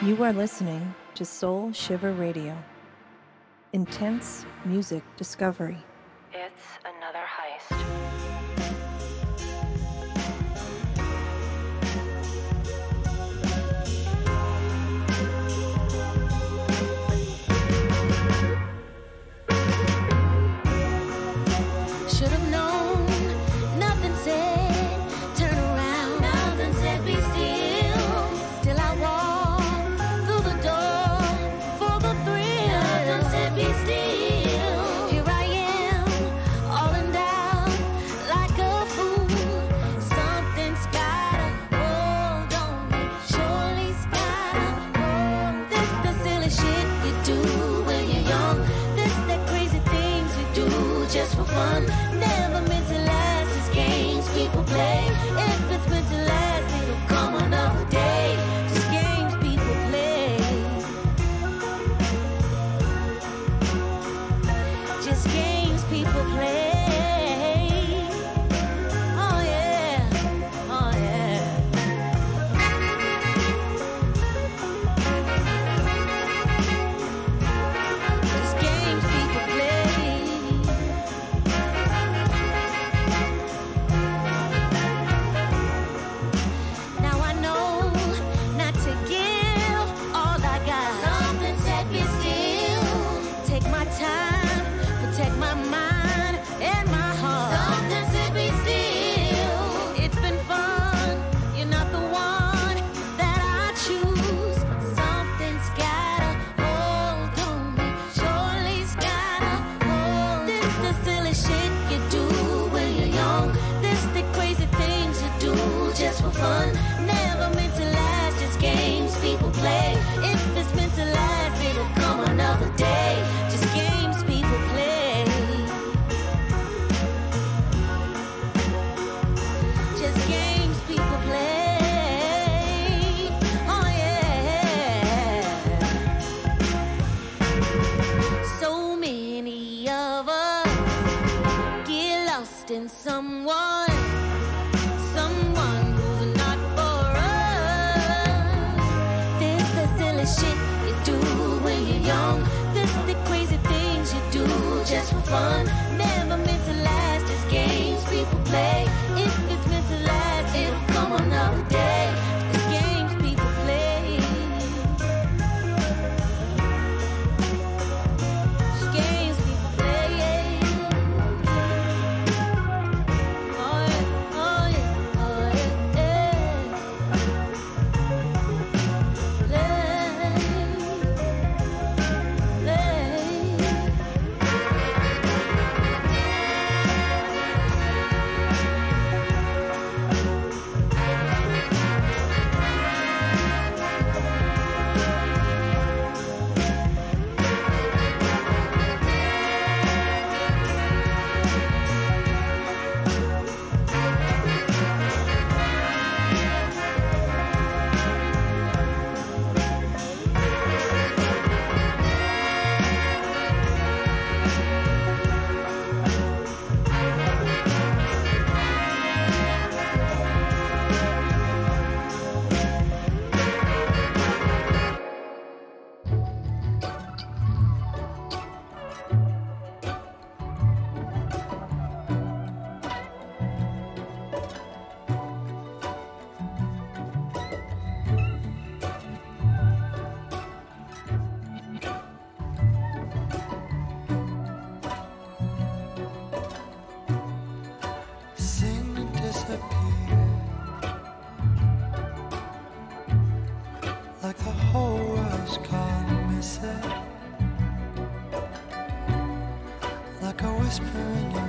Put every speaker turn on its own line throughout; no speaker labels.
You are listening to Soul Shiver Radio. Intense music discovery.
It's
whisper in your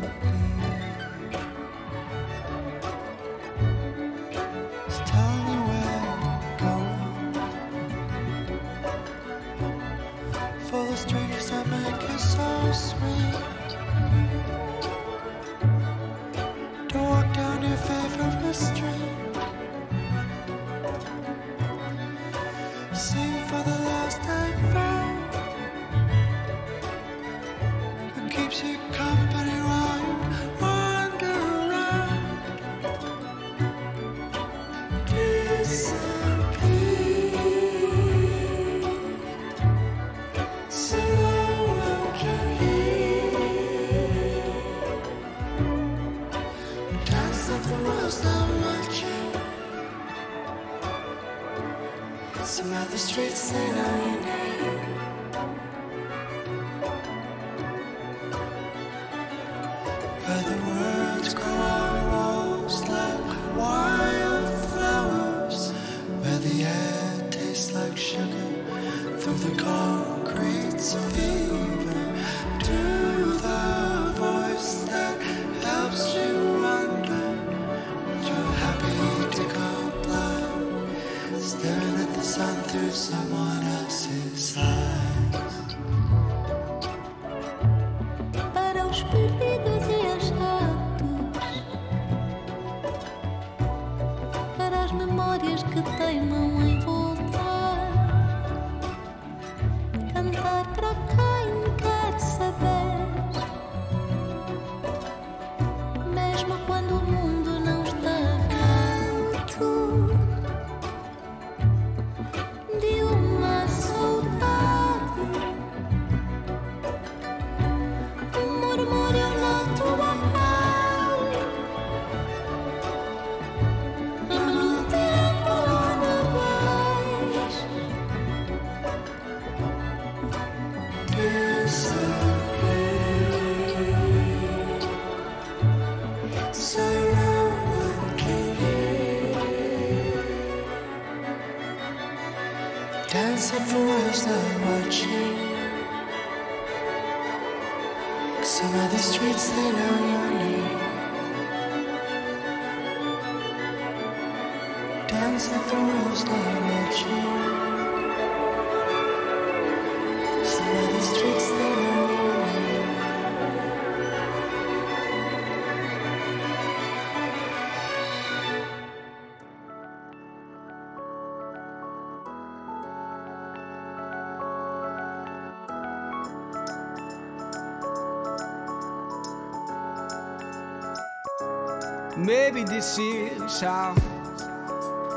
Maybe this is how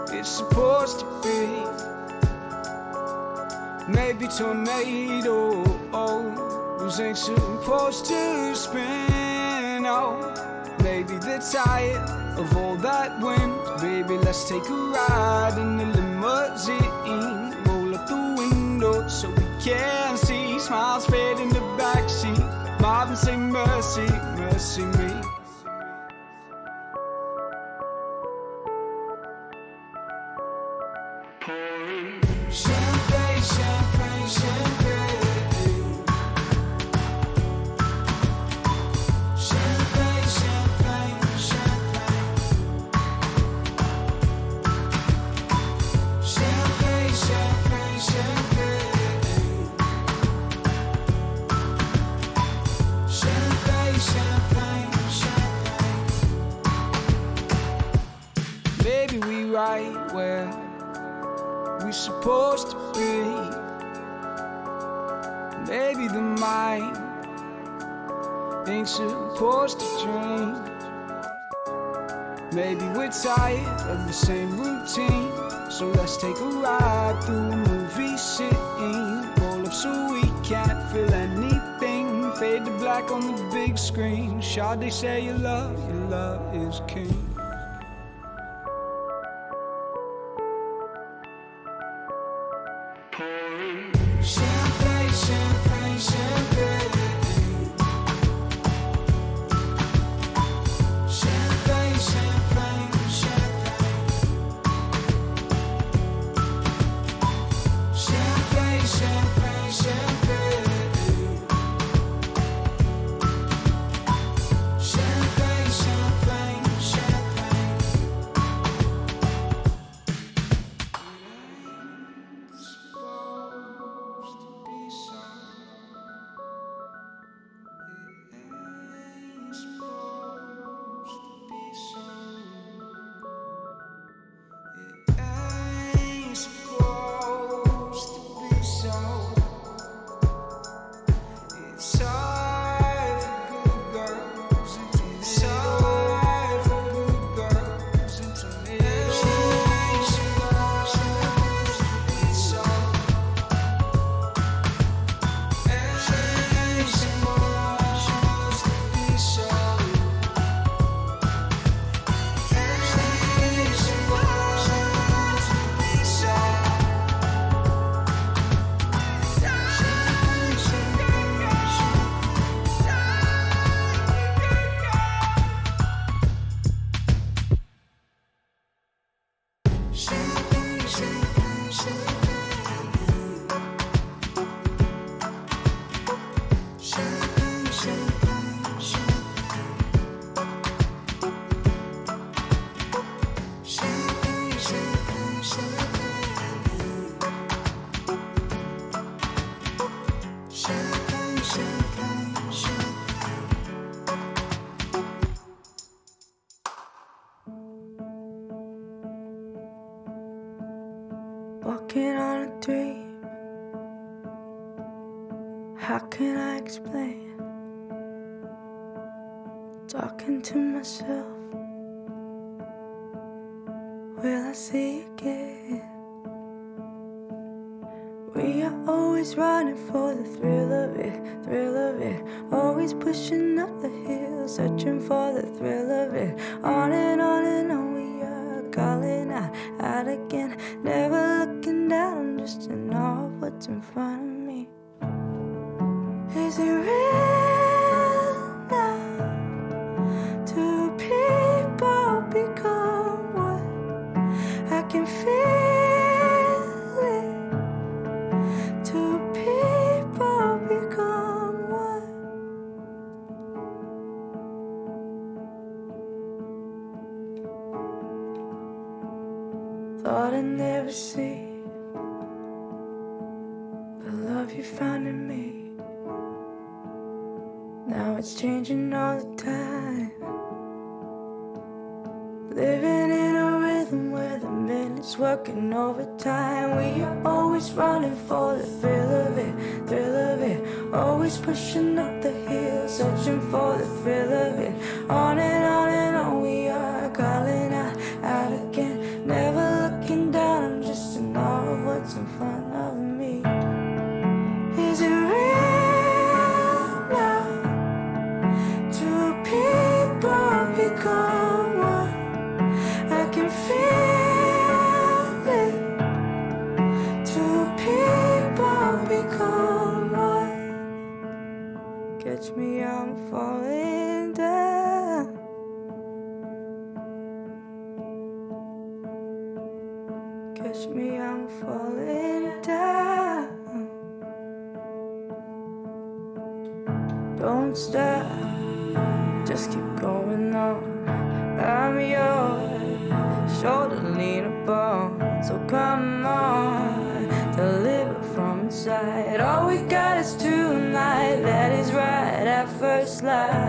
it's supposed to be. Maybe tornadoes ain't supposed to spin. Oh, maybe they're tired of all that wind. Baby, let's take a ride in the limousine. Roll up the window so we can see smiles fade in the backseat. Marvin sing mercy, mercy me. Right where we're supposed to be. Maybe the mind ain't supposed to dream. Maybe we're tired of the same routine. So let's take a ride through movie scene. Roll up so we can't feel anything. Fade to black on the big screen. Shall they say your love, your love is king?
Talking to myself. Will I see again? We are always running for the thrill of it, thrill of it. Always pushing up the hill, searching for the thrill of it. On and on and on we are calling out, out again. Never looking down, just in awe of what's in front of me. Is it real it's changing all the time. Living in a rhythm where the minutes working overtime. We are always running for the thrill of it, thrill of it. Always pushing up the hill, searching for the thrill of it. On and on and on we are calling Just keep going on. I'm yours, shoulder lean upon. So come on, deliver from inside. All we got is tonight, that is right at first light.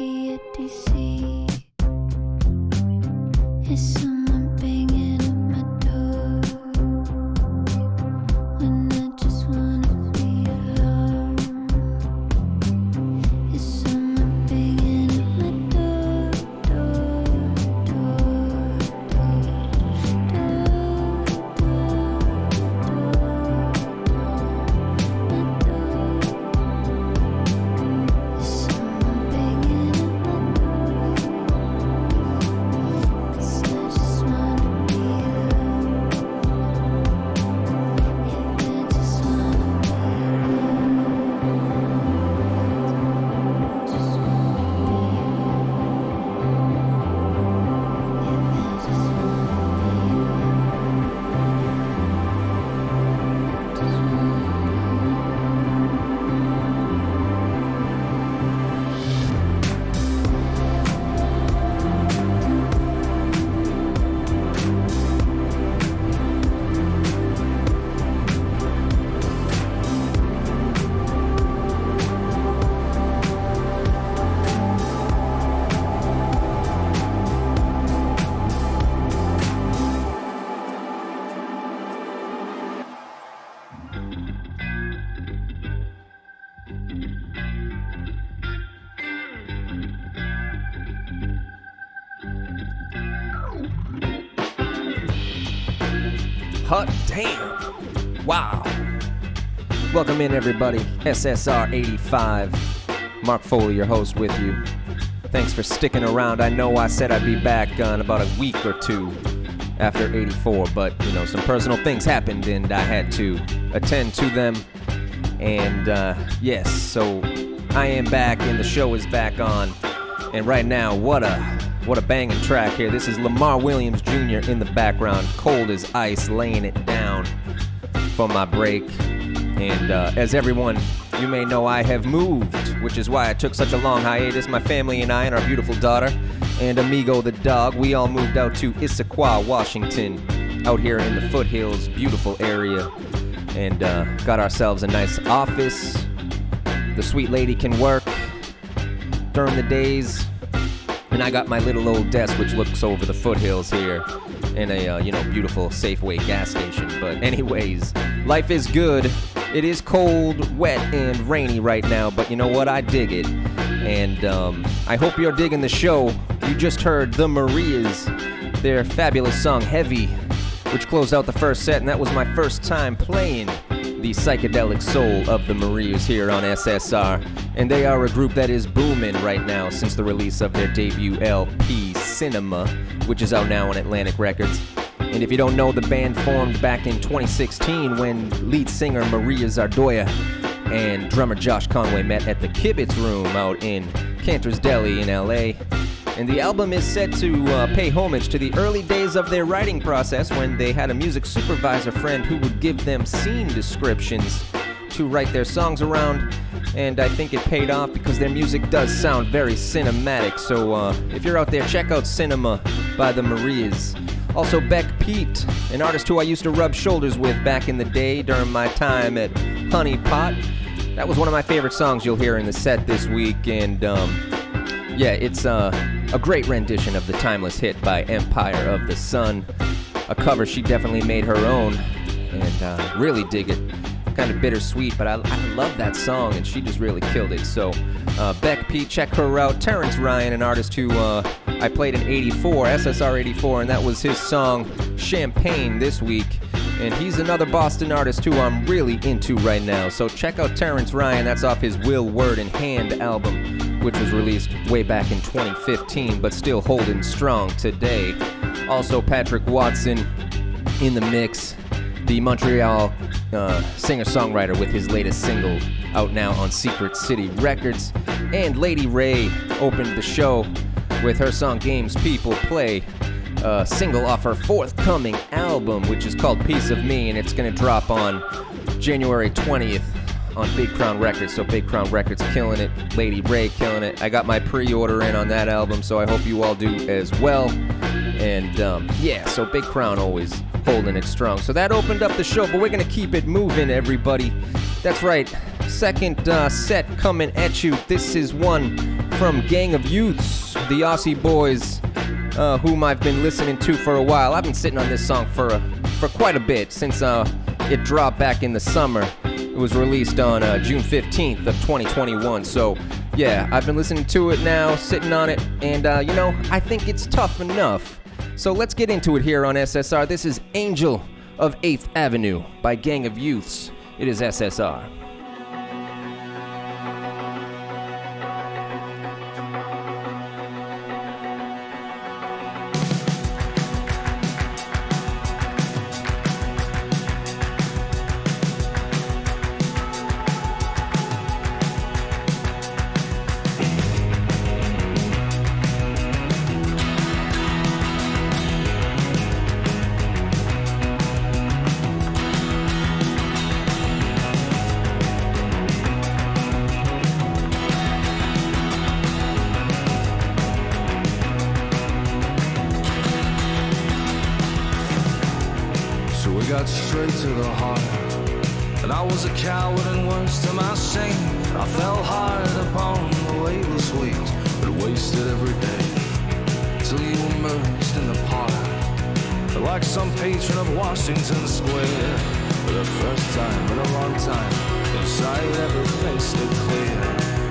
TDC. It's Welcome in, everybody. SSR 85. Mark Foley, your host, with you. Thanks for sticking around. I know I said I'd be back in about a week or two after 84, but, you know, some personal things happened and I had to attend to them. And, uh, yes, so I am back and the show is back on. And right now, what a what a banging track here. This is Lamar Williams Jr. in the background, cold as ice, laying it down for my break. And uh, as everyone you may know, I have moved, which is why I took such a long hiatus. My family and I, and our beautiful daughter, and Amigo the dog, we all moved out to Issaquah, Washington, out here in the foothills, beautiful area, and uh, got ourselves a nice office. The sweet lady can work during the days and I got my little old desk, which looks over the foothills here, in a uh, you know beautiful Safeway gas station. But anyways, life is good. It is cold, wet, and rainy right now, but you know what? I dig it, and um, I hope you're digging the show. You just heard the Marias, their fabulous song "Heavy," which closed out the first set, and that was my first time playing the psychedelic soul of the Marias here on SSR. And they are a group that is booming right now since the release of their debut LP, Cinema, which is out now on Atlantic Records. And if you don't know, the band formed back in 2016 when lead singer Maria Zardoya and drummer Josh Conway met at the Kibitz Room out in Canter's Deli in LA. And the album is set to uh, pay homage to the early days of their writing process when they had a music supervisor friend who would give them scene descriptions to write their songs around. And I think it paid off because their music does sound very cinematic. So uh, if you're out there, check out Cinema by the Marias. Also, Beck Pete, an artist who I used to rub shoulders with back in the day during my time at Honey Pot. That was one of my favorite songs you'll hear in the set this week. And um, yeah, it's uh, a great rendition of the timeless hit by Empire of the Sun. A cover she definitely made her own, and uh, really dig it. Kind of bittersweet, but I, I, love that song, and she just really killed it. So, uh, Beck Pete, check her out. Terrence Ryan, an artist who uh, I played an 84, SSR 84, and that was his song Champagne this week. And he's another Boston artist who I'm really into right now. So check out Terrence Ryan. That's off his Will Word and Hand album which was released way back in 2015, but still holding strong today. Also, Patrick Watson in the mix, the Montreal uh, singer songwriter with his latest single out now on Secret City Records. And Lady Wray opened the show with her song Games People Play, a single off her forthcoming album, which is called Piece of Me, and it's going to drop on January 20th on Big Crown Records. So Big Crown Records killing it, Lady Wray killing it. I got my pre-order in on that album, so I hope you all do as well. And um, yeah, so Big Crown always holding it strong. So that opened up the show, but we're gonna keep it moving, everybody. That's right. Second uh, set coming at you. This is one from Gang of Youths, the Aussie boys, uh, whom I've been listening to for a while. I've been sitting on this song for a, for quite a bit since uh, it dropped back in the summer. It was released on uh, June 15th of 2021. So, yeah, I've been listening to it now, sitting on it, and uh, you know, I think it's tough enough. So let's get into it here on SSR. This is Angel of 8th Avenue by Gang of Youths. It is SSR.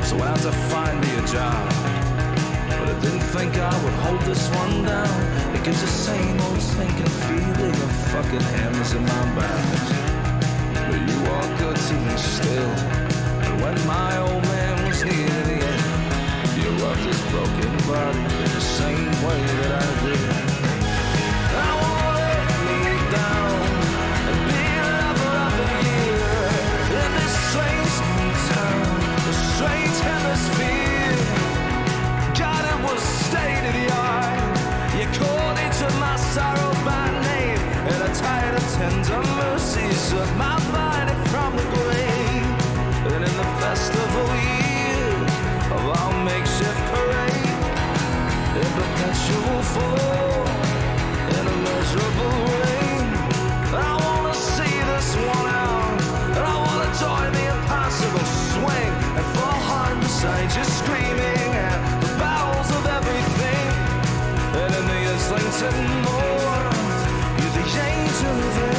So I had to find me a job. But I didn't think I would hold this one down. It gives the same old sinking feeling of fucking hammers in my back. But you are good to me still. And when my old man was near the end, you loved his broken body in the same way that I did. Mercies of my body from the grave. And in the festival years of our makeshift parade, in perpetual fall, in a miserable rain, I wanna see this one out, and I wanna join the impossible swing and fall hard beside you, screaming at the bowels of everything. And in the Islington more, you're the angel of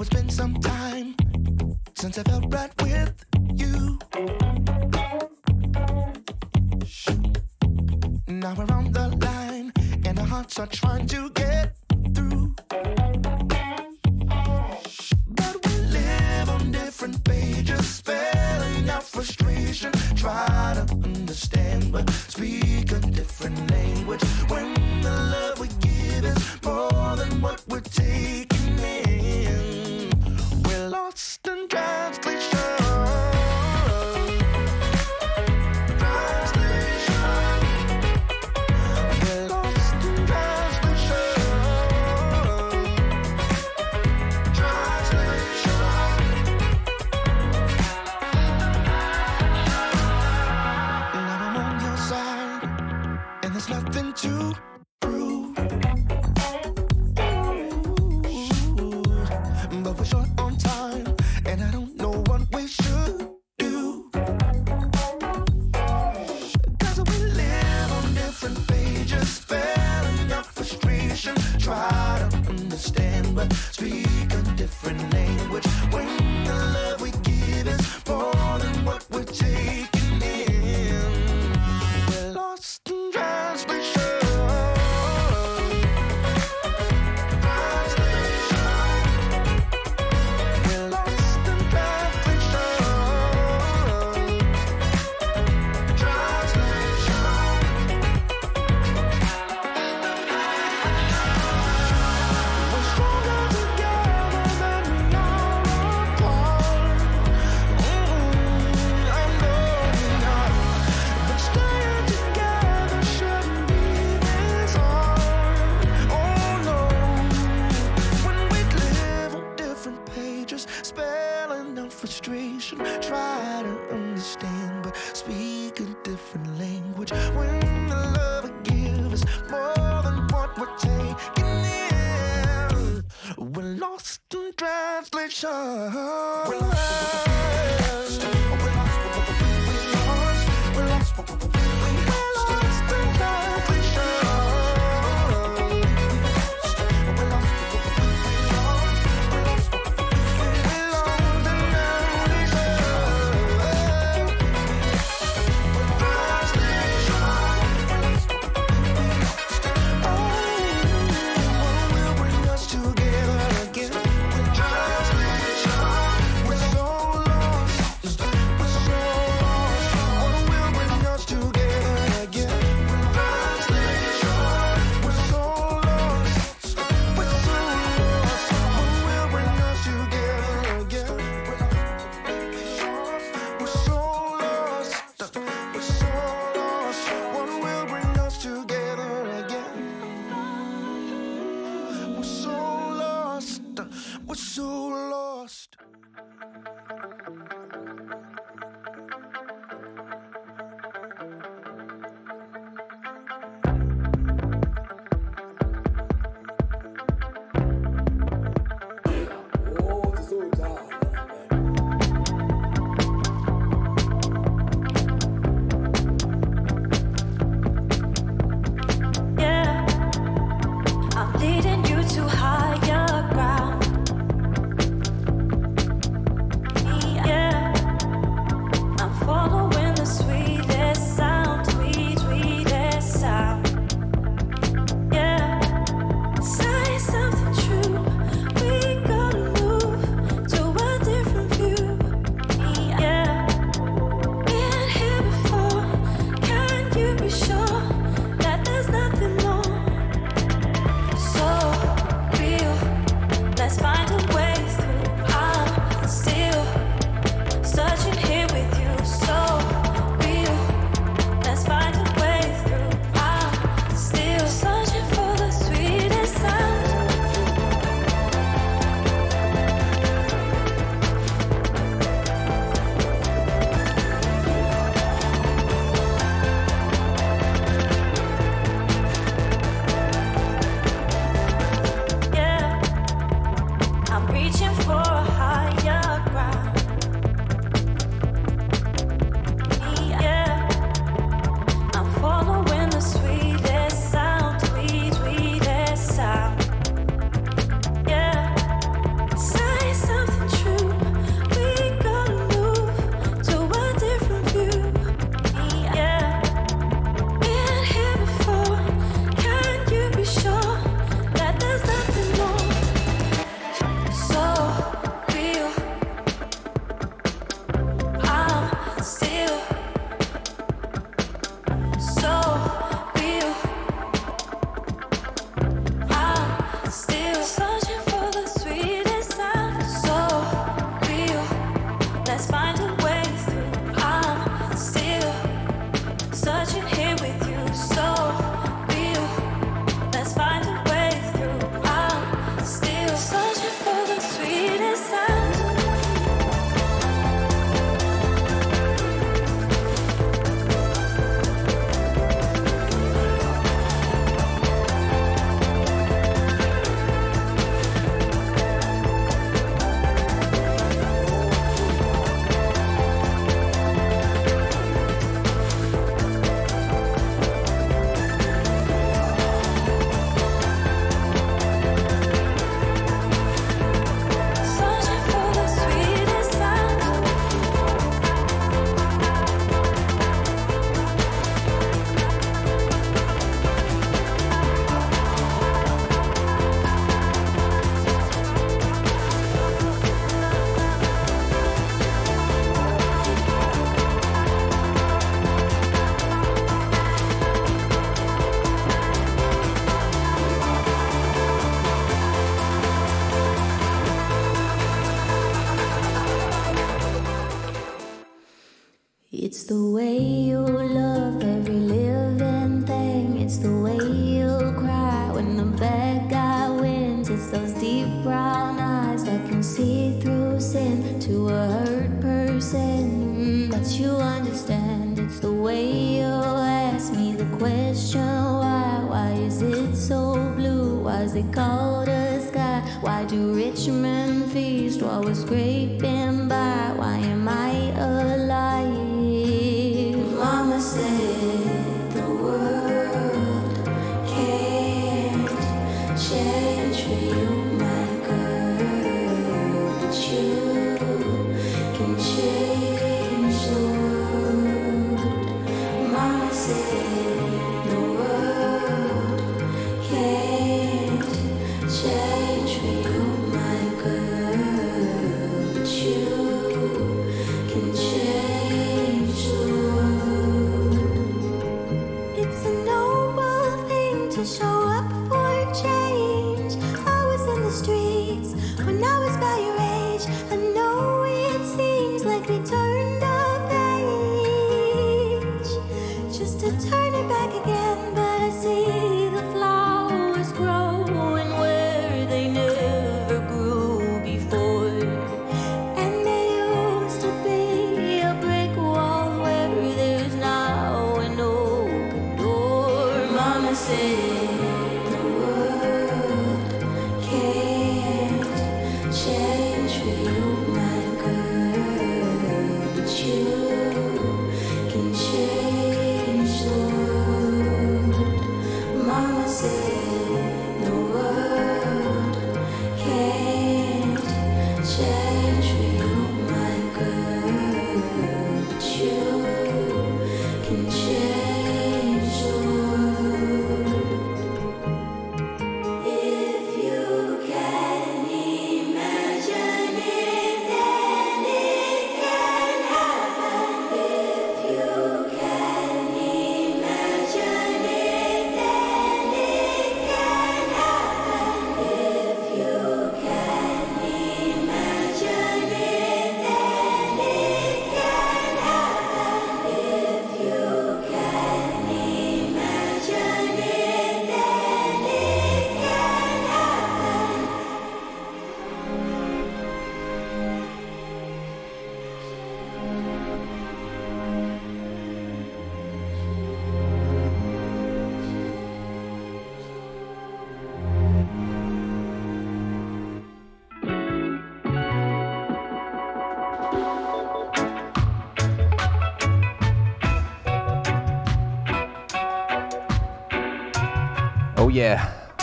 it's been some time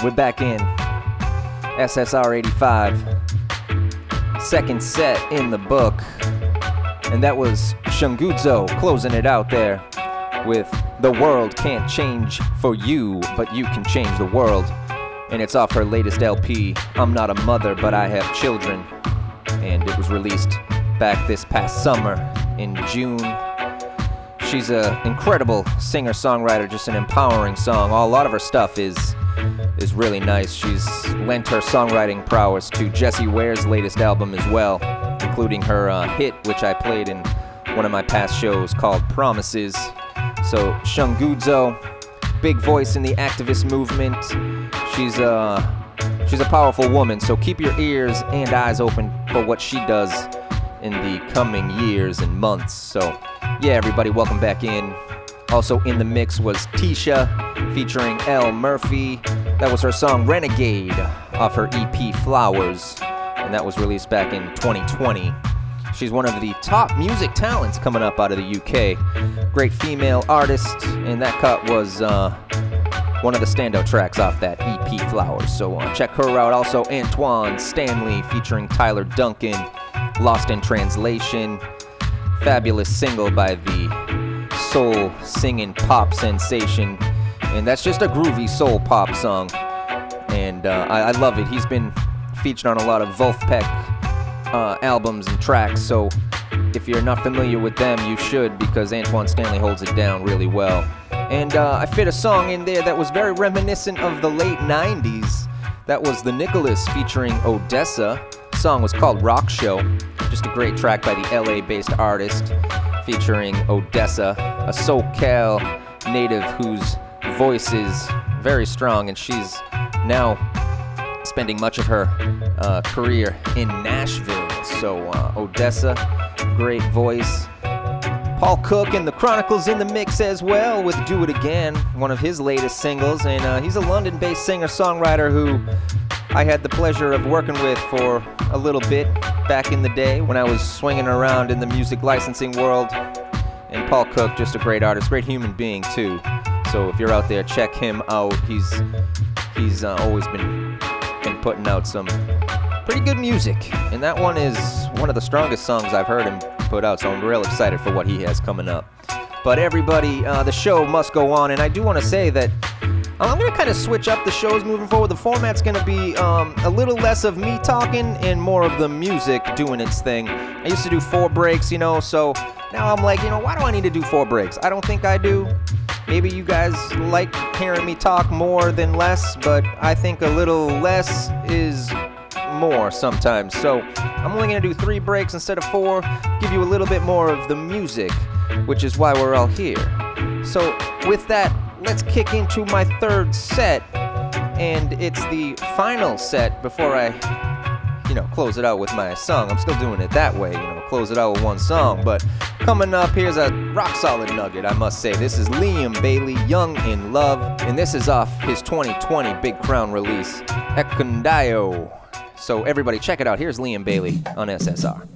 we're back in. SSR 85. Second set in the book. And that was Shungudzo closing it out there with The World Can't Change for You, but You Can Change the World. And it's off her latest LP, I'm Not a Mother, but I Have Children. And it was released back this past summer in June She's an incredible singer-songwriter, just an empowering song. A lot of her stuff is is really nice. She's lent her songwriting prowess to Jessie Ware's latest album as well, including her uh, hit, which I played in one of my past shows called Promises. So Shungudzo, big voice in the activist movement. She's a she's a powerful woman. So keep your ears and eyes open for what she does in the coming years and months. So, yeah, everybody, welcome back in. Also in the mix was Tisha featuring L. Murphy. That was her song Renegade off her EP Flowers, and that was released back in 2020. She's one of the top music talents coming up out of the UK. Great female artist, and that cut was uh, one of the standout tracks off that EP Flowers. So uh, check her out. Also, Antwaun Stanley featuring Tyler Duncan, Lost in Translation. Fabulous single by the soul singing pop sensation. And that's just a groovy soul pop song. And uh, I, I love it. He's been featured on a lot of Vulfpeck uh, albums and tracks. So if you're not familiar with them, you should because Antwaun Stanley holds it down really well. And uh, I fit a song in there that was very reminiscent of the late 90s. That was The Nicholas featuring Odessa. The song was called Rock Show. Just a great track by the LA based artist featuring Odessa, a SoCal native whose voice is very strong, and she's now spending much of her uh, career in Nashville. So, uh, Odessa, great voice. Paul Cook and the Chronicles in the mix as well with Do It Again, one of his latest singles. And uh, he's a London based singer songwriter who I had the pleasure of working with for a little bit back in the day when I was swinging around in the music licensing world. And Paul Cook, just a great artist, great human being too. So if you're out there, check him out. He's he's uh, always been been putting out some pretty good music, and that one is one of the strongest songs I've heard him put out. So I'm real excited for what he has coming up. But everybody, uh, the show must go on, and I do want to say that I'm to kind of switch up the shows moving forward. The format's to be um, a little less of me talking and more of the music doing its thing. I used to do four breaks, you know, so now I'm like, you know, why do I need to do four breaks? I don't think I do. Maybe you guys like hearing me talk more than less, but I think a little less is more sometimes. So I'm only to do three breaks instead of four, give you a little bit more of the music, which is why we're all here. So, with that, let's kick into my third set, and it's the final set before I, you know, close it out with my song. I'm still doing it that way, you know, close it out with one song. But coming up, here's a rock solid nugget, I must say. This is Liam Bailey, Young in Love, and this is off his 2020 Big Crown release, Ekundayo. So, everybody, check it out. Here's Liam Bailey on SSR.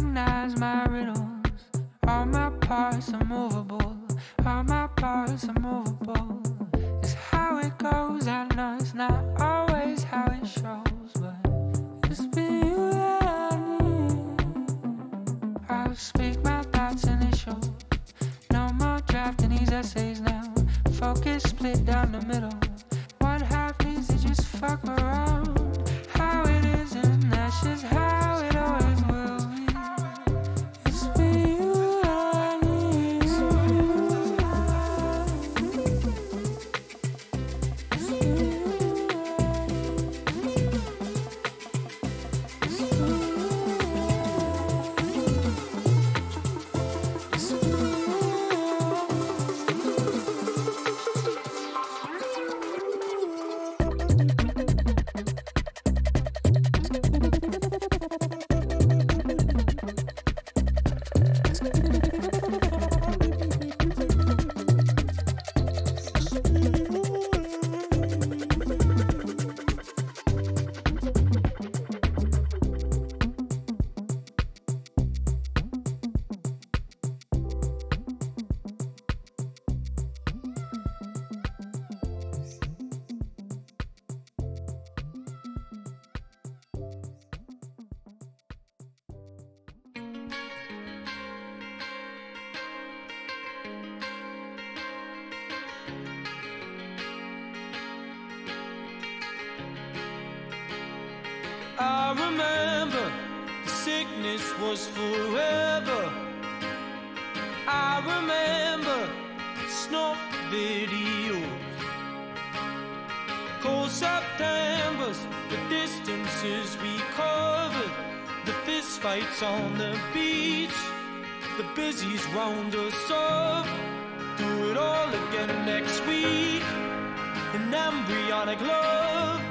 recognize my riddles. All my parts are movable. All my parts are movable. It's how it goes. I know it's not always how it shows, but it's been you that I need. I'll speak my thoughts and it shows. No more drafting these essays now. Focus split down. the
busies round us up. Do it all again next week. An embryonic love.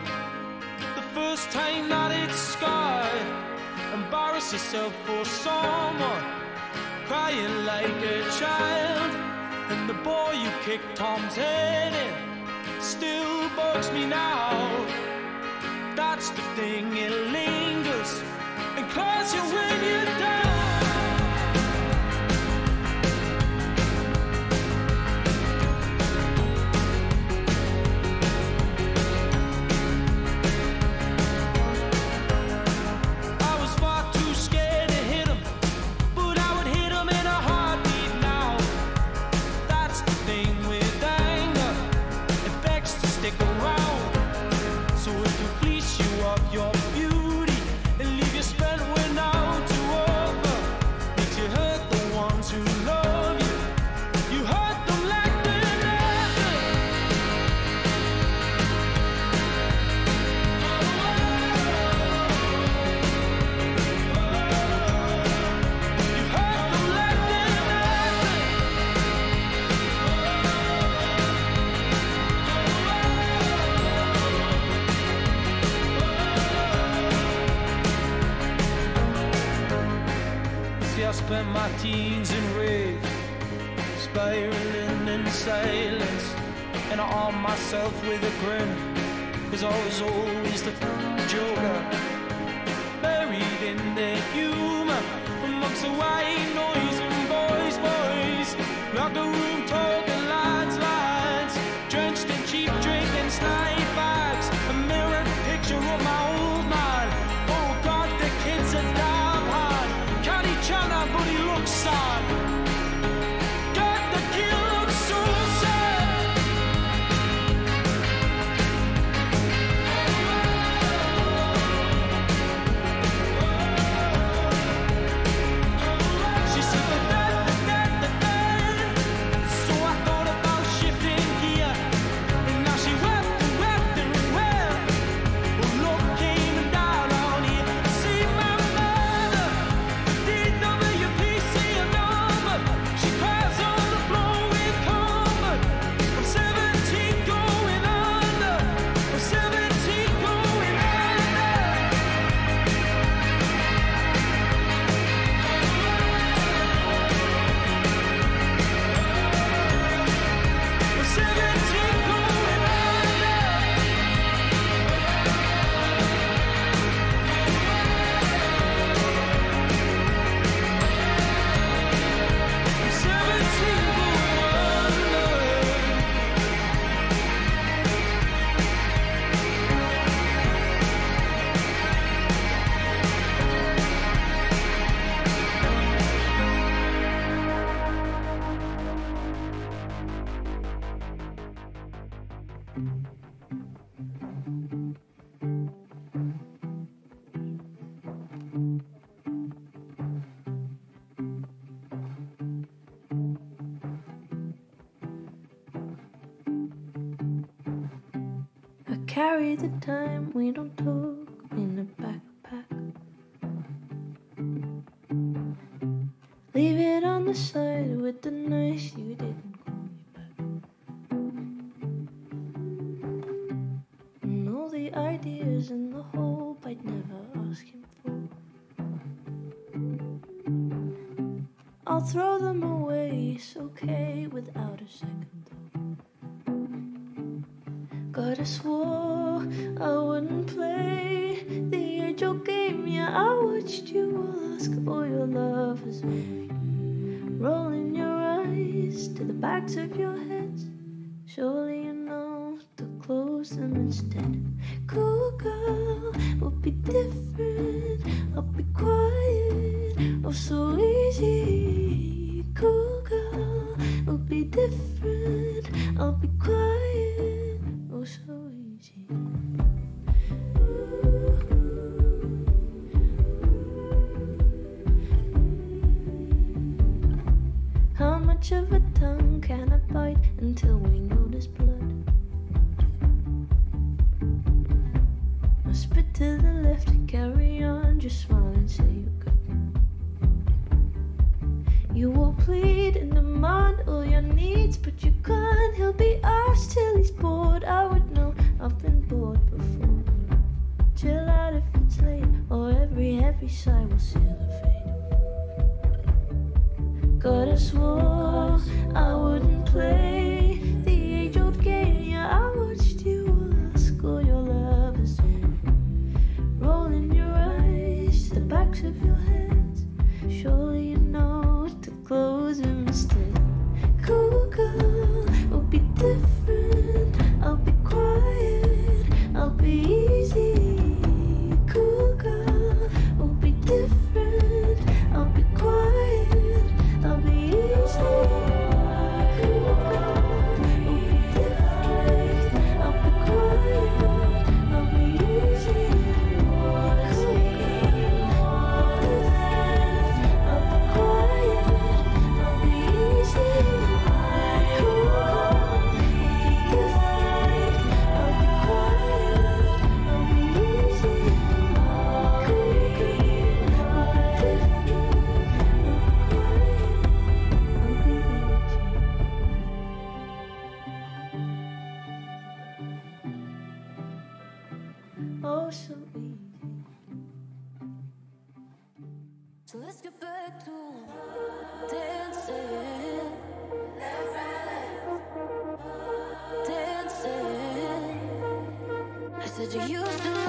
The first time that it's scarred. Embarrass yourself for someone. Crying like a child. And the boy you kicked Tom's head in still bugs me now. That's the thing, it lingers. And closer when you're down. silence And I arm myself with a grin Cause I was always the joker. Buried in the humor Amongst the white noise
time we don't talk in a backpack. Leave it on the side with the nice you didn't call me back. And all the ideas and the hope I'd never ask him for. I'll throw them away, it's okay without a second thought. Gotta swore. I wouldn't play the angel game. Yeah, I watched you ask all your lovers, rolling your eyes to the backs of your heads. Surely you know to close them instead. Cool girl, will be different. I'll be quiet, oh so easy. Cool girl, will be different. so easy. So
let's get back to dancing. Dancing. I said you used to.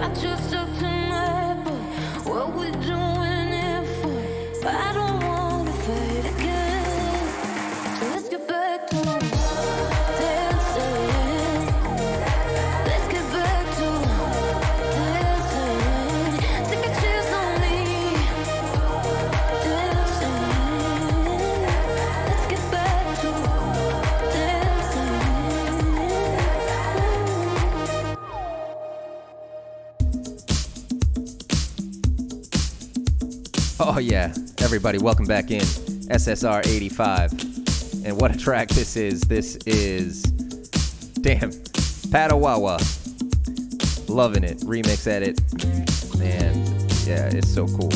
We got
Everybody, welcome back in. SSR 85. And what a track this is. This is. Damn. Padawawa. Loving it. Remix edit. And yeah, it's so cool.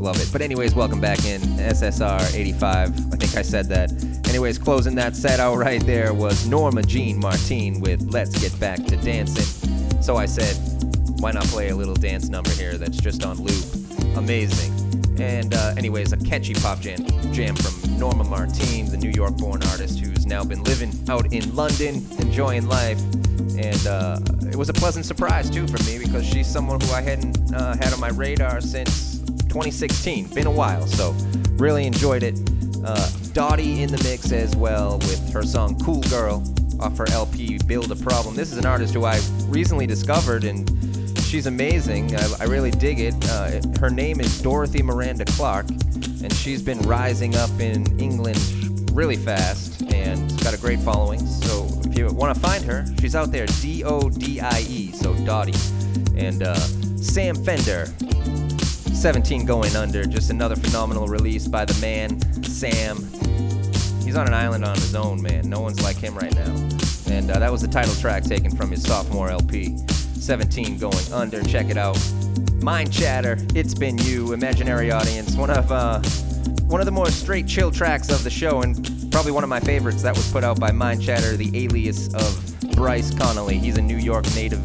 Love it. But, anyways, welcome back in. SSR 85. I think I said that. Anyways, closing that set out right there was Norma Jean Martine with Let's Get Back to Dancing. So I said, why not play a little dance number here that's just on loop? Amazing. And uh, anyways, a catchy pop jam, jam from Norma Martine, the New York-born artist who's now been living out in London, enjoying life. And uh, it was a pleasant surprise too for me because she's someone who I hadn't uh, had on my radar since 2016. Been a while, so really enjoyed it. Uh, Dodie in the mix as well with her song "Cool Girl" off her LP "Build a Problem." This is an artist who I recently discovered and she's amazing. I, I really dig it. Uh, her name is Dorothy Miranda Clark, and she's been rising up in England really fast and got a great following. So if you want to find her, she's out there. D O D I E. So Dodie and uh, Sam Fender. 17 going under. Just another phenomenal release by the man Sam. He's on an island on his own, man. No one's like him right now. And uh, that was the title track taken from his sophomore LP. 17 going under. Check it out. Mind Chatter, It's Been You, Imaginary Audience, one of uh, one of the more straight chill tracks of the show, and probably one of my favorites that was put out by Mind Chatter, the alias of Bryce Connolly. He's a New York native,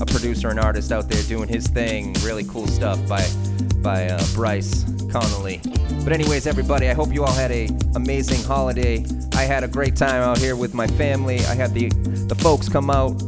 a producer and artist out there doing his thing. Really cool stuff by by uh, Bryce Connolly. But anyways, everybody, I hope you all had a amazing holiday. I had a great time out here with my family. I had the the folks come out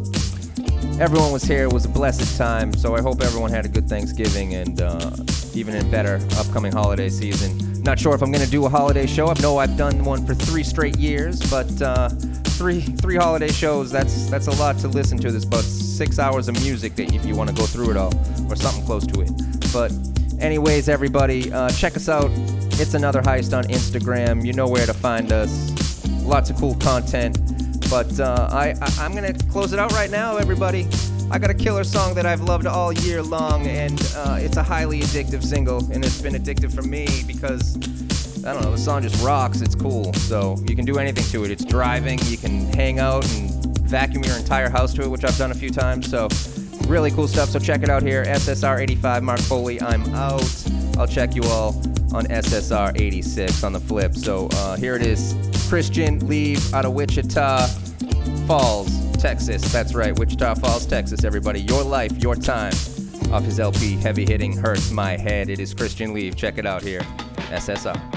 everyone was here. It was a blessed time. So I hope everyone had a good Thanksgiving and uh, even a better upcoming holiday season. Not sure if I'm gonna do a holiday show. I know I've done one for three straight years, but uh, three three holiday shows. That's that's a lot to listen to. There's about six hours of music that if you want to go through it all, or something close to it. But anyways, everybody, uh, check us out. It's another heist on Instagram. You know where to find us. Lots of cool content. But uh, I, I, I'm gonna close it out right now, everybody. I got a killer song that I've loved all year long, and uh, it's a highly addictive single, and it's been addictive for me because I don't know, the song just rocks. It's cool, so you can do anything to it. It's driving. You can hang out and vacuum your entire house to it, which I've done a few times. So really cool stuff. So check it out here. SSR 85, Mark Foley. I'm out. I'll check you all on SSR 86 on the flip. So uh, here it is. Christian Leave out of Wichita Falls, Texas. That's right, Wichita Falls, Texas, everybody. Your life, your time. Off his LP, Heavy Hitting Hurts My Head. It is Christian Leave. Check it out here. SSR.